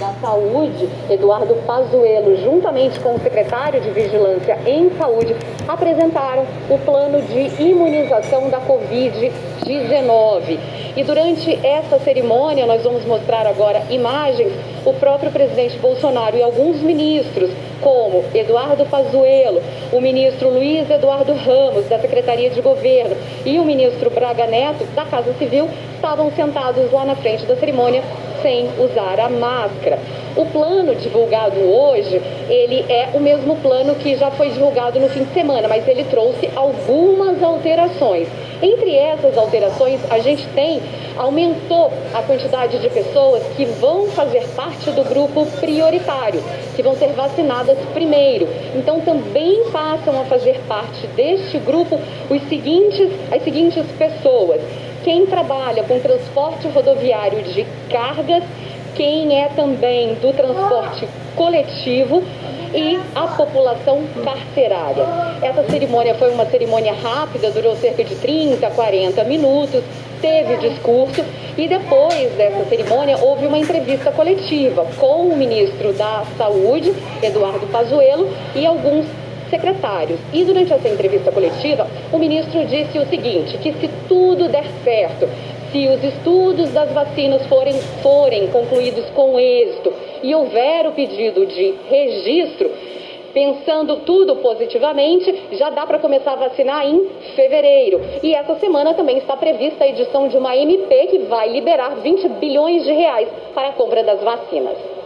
da Saúde, Eduardo Pazuello, juntamente com o secretário de Vigilância em Saúde, apresentaram o plano de imunização da Covid-19. E durante essa cerimônia, nós vamos mostrar agora imagens, o próprio presidente Bolsonaro e alguns ministros, como Eduardo Pazuello, o ministro Luiz Eduardo Ramos, da Secretaria de Governo, e o ministro Braga Neto, da Casa Civil, estavam sentados lá na frente da cerimônia sem usar a máscara. O plano divulgado hoje, ele é o mesmo plano que já foi divulgado no fim de semana, mas ele trouxe algumas alterações. Entre essas alterações, a gente tem, aumentou a quantidade de pessoas que vão fazer parte do grupo prioritário, que vão ser vacinadas primeiro. Então, também passam a fazer parte deste grupo os seguintes, as seguintes pessoas quem trabalha com transporte rodoviário de cargas, quem é também do transporte coletivo e a população carcerária. Essa cerimônia foi uma cerimônia rápida, durou cerca de 30, 40 minutos, teve discurso e depois dessa cerimônia houve uma entrevista coletiva com o ministro da Saúde, Eduardo Pazuello, e alguns secretários. E durante essa entrevista coletiva, o ministro disse o seguinte, que se tudo der certo, se os estudos das vacinas forem, forem concluídos com êxito e houver o pedido de registro, pensando tudo positivamente, já dá para começar a vacinar em fevereiro. E essa semana também está prevista a edição de uma MP que vai liberar 20 bilhões de reais para a compra das vacinas.